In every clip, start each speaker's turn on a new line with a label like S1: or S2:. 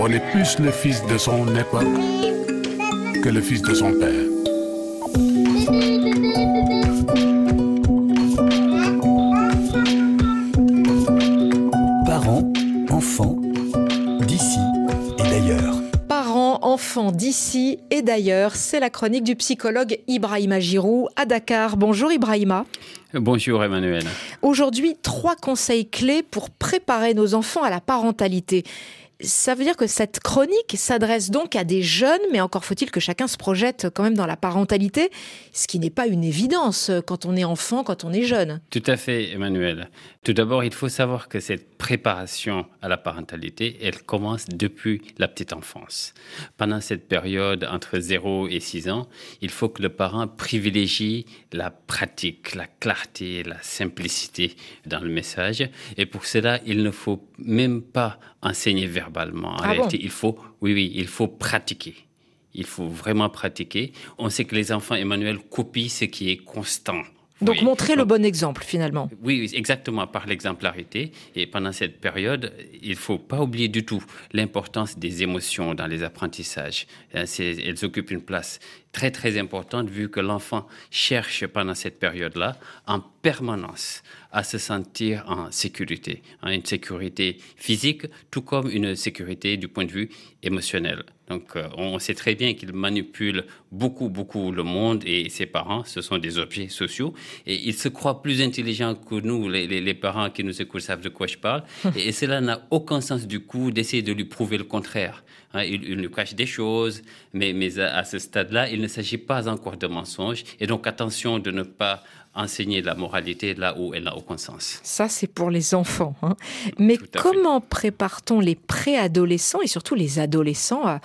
S1: On est plus le fils de son époque que le fils de son père.
S2: Parents, enfants, d'ici et d'ailleurs.
S3: Parents, enfants d'ici et d'ailleurs, c'est la chronique du psychologue Ibrahima Giroud à Dakar. Bonjour Ibrahima.
S4: Bonjour Emmanuel.
S3: Aujourd'hui, trois conseils clés pour préparer nos enfants à la parentalité. Ça veut dire que cette chronique s'adresse donc à des jeunes, mais encore faut-il que chacun se projette quand même dans la parentalité, ce qui n'est pas une évidence quand on est enfant, quand on est jeune.
S4: Tout à fait, Emmanuel. Tout d'abord, il faut savoir que cette préparation à la parentalité, elle commence depuis la petite enfance. Pendant cette période entre 0 et 6 ans, il faut que le parent privilégie la pratique, la clarté, la simplicité dans le message. Et pour cela, il ne faut même pas enseigner verbalement. En
S3: Ah
S4: réalité,
S3: bon
S4: il faut, oui, oui, il faut pratiquer. Il faut vraiment pratiquer. On sait que les enfants, Emmanuel, copient ce qui est constant.
S3: Donc
S4: Oui.
S3: montrer le bon exemple finalement.
S4: oui, exactement, par l'exemplarité. Et pendant cette période, il ne faut pas oublier du tout l'importance des émotions dans les apprentissages. C'est- Elles occupent une place très, très importante vu que l'enfant cherche pendant cette période-là en permanence à se sentir en sécurité. Hein, une sécurité physique, tout comme une sécurité du point de vue émotionnel. Donc, euh, on sait très bien qu'il manipule beaucoup, beaucoup le monde et ses parents, ce sont des objets sociaux. Et il se croit plus intelligent que nous, les, parents qui nous écoutent savent de quoi je parle. et, et cela n'a aucun sens du coup d'essayer de lui prouver le contraire. Hein, il, il nous cache des choses, mais, mais à, à ce stade-là, il ne s'agit pas encore de mensonge. Et donc, attention de ne pas enseigner la moralité là où elle n'a aucun sens.
S3: Ça, c'est pour les enfants. hein. Mais comment prépare-t-on les préadolescents et surtout les adolescents à,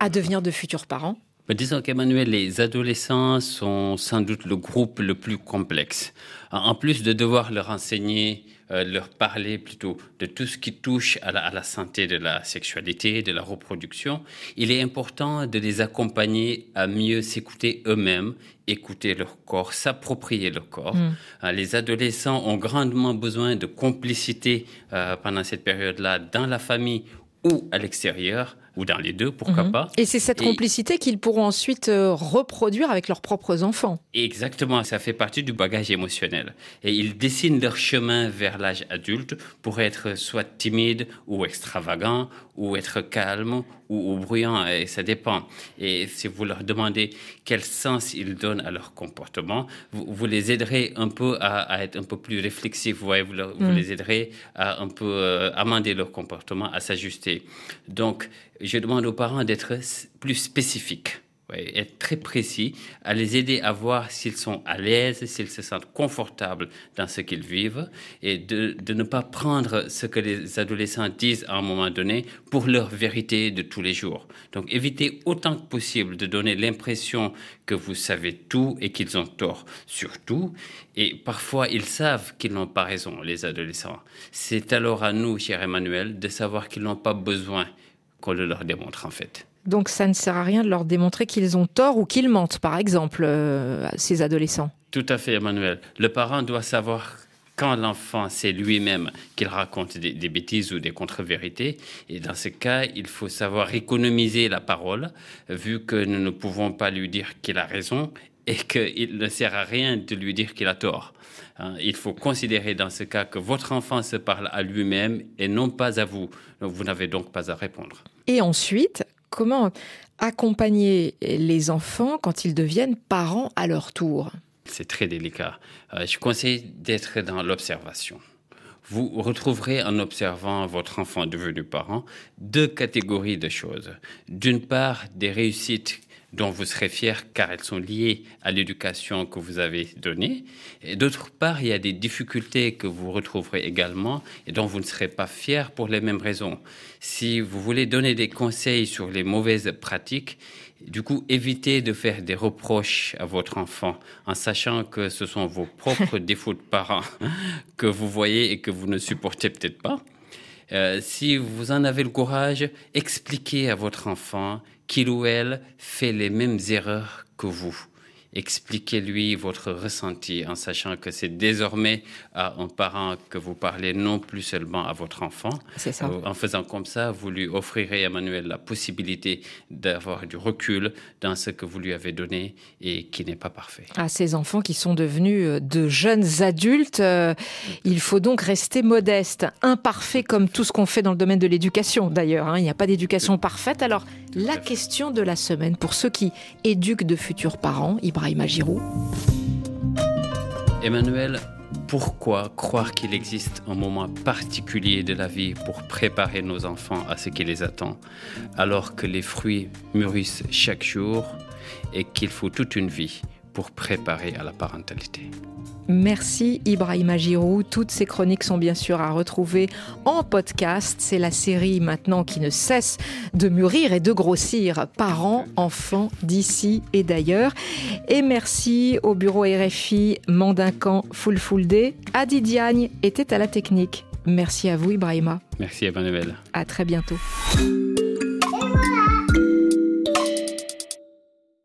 S3: à devenir de futurs parents?
S4: Disons qu'Emmanuel, les adolescents sont sans doute le groupe le plus complexe. En plus de devoir leur enseigner, euh, leur parler plutôt de tout ce qui touche à la, à la santé de la sexualité, de la reproduction, il est important de les accompagner à mieux s'écouter eux-mêmes, écouter leur corps, s'approprier leur corps. Euh, les adolescents ont grandement besoin de complicité euh, pendant cette période-là dans la famille ou à l'extérieur, ou dans les deux, pourquoi pas.
S3: Et c'est cette
S4: Et-
S3: complicité qu'ils pourront ensuite euh, reproduire avec leurs propres enfants.
S4: Exactement, ça fait partie du bagage émotionnel. Et ils dessinent leur chemin vers l'âge adulte pour être soit timide ou extravagant, ou être calme ou, ou bruyant, et ça dépend. Et si vous leur demandez quel sens ils donnent à leur comportement, vous, vous les aiderez un peu à, à être un peu plus réflexifs, vous voyez, vous, leur- vous les aiderez à un peu euh, amender leur comportement, à s'ajuster. Donc, je demande aux parents d'être plus spécifiques. Être très précis, à les aider à voir s'ils sont à l'aise, s'ils se sentent confortables dans ce qu'ils vivent, et de, de ne pas prendre ce que les adolescents disent à un moment donné pour leur vérité de tous les jours. Donc évitez autant que possible de donner l'impression que vous savez tout et qu'ils ont tort, surtout. Et parfois, ils savent qu'ils n'ont pas raison, les adolescents. C'est alors à nous, cher Emmanuel, de savoir qu'ils n'ont pas besoin qu'on le leur démontre en fait.
S3: Donc ça ne sert à rien de leur démontrer qu'ils ont tort ou qu'ils mentent, par exemple, euh, ces adolescents.
S4: Tout à fait, Emmanuel. Le parent doit savoir quand l'enfant sait lui-même qu'il raconte des, des bêtises ou des contre-vérités. Et dans ce cas, il faut savoir économiser la parole, vu que nous ne pouvons pas lui dire qu'il a raison et qu'il ne sert à rien de lui dire qu'il a tort. Hein, Il faut considérer dans ce cas que votre enfant se parle à lui-même et non pas à vous. Donc, vous n'avez donc pas à répondre.
S3: Et ensuite, comment accompagner les enfants quand ils deviennent parents à leur tour?
S4: C'est très délicat. Euh, je conseille d'être dans l'observation. Vous retrouverez en observant votre enfant devenu parent deux catégories de choses. D'une part, des réussites dont vous serez fier car elles sont liées à l'éducation que vous avez donnée. Et d'autre part, il y a des difficultés que vous retrouverez également et dont vous ne serez pas fier pour les mêmes raisons. Si vous voulez donner des conseils sur les mauvaises pratiques, du coup, évitez de faire des reproches à votre enfant en sachant que ce sont vos propres défauts de parents que vous voyez et que vous ne supportez peut-être pas. Euh, si vous en avez le courage, expliquez à votre enfant qu'il ou elle fait les mêmes erreurs que vous expliquez-lui votre ressenti en sachant que c'est désormais à un parent que vous parlez, non plus seulement à votre enfant.
S3: C'est ça.
S4: Euh, En faisant comme ça, vous lui offrirez, Emmanuel, la possibilité d'avoir du recul dans ce que vous lui avez donné et qui n'est pas parfait.
S3: À ces enfants qui sont devenus euh, de jeunes adultes, euh, il faut donc rester modeste, imparfait comme tout ce qu'on fait dans le domaine de l'éducation d'ailleurs. hein. Il n'y a pas d'éducation parfaite. Alors, la question de la semaine pour ceux qui éduquent de futurs parents,
S4: Emmanuel, pourquoi croire qu'il existe un moment particulier de la vie pour préparer nos enfants à ce qui les attend, alors que les fruits mûrissent chaque jour et qu'il faut toute une vie pour préparer à la parentalité
S3: Merci Ibrahima Giroud. Toutes ces chroniques sont bien sûr à retrouver en podcast. C'est la série maintenant qui ne cesse de mûrir et de grossir. Parents, enfants d'ici et d'ailleurs. Et merci au bureau RFI Mandincan Day. Adi Diagne était à la technique. Merci à vous Ibrahima.
S4: Merci Emmanuel.
S3: À très bientôt.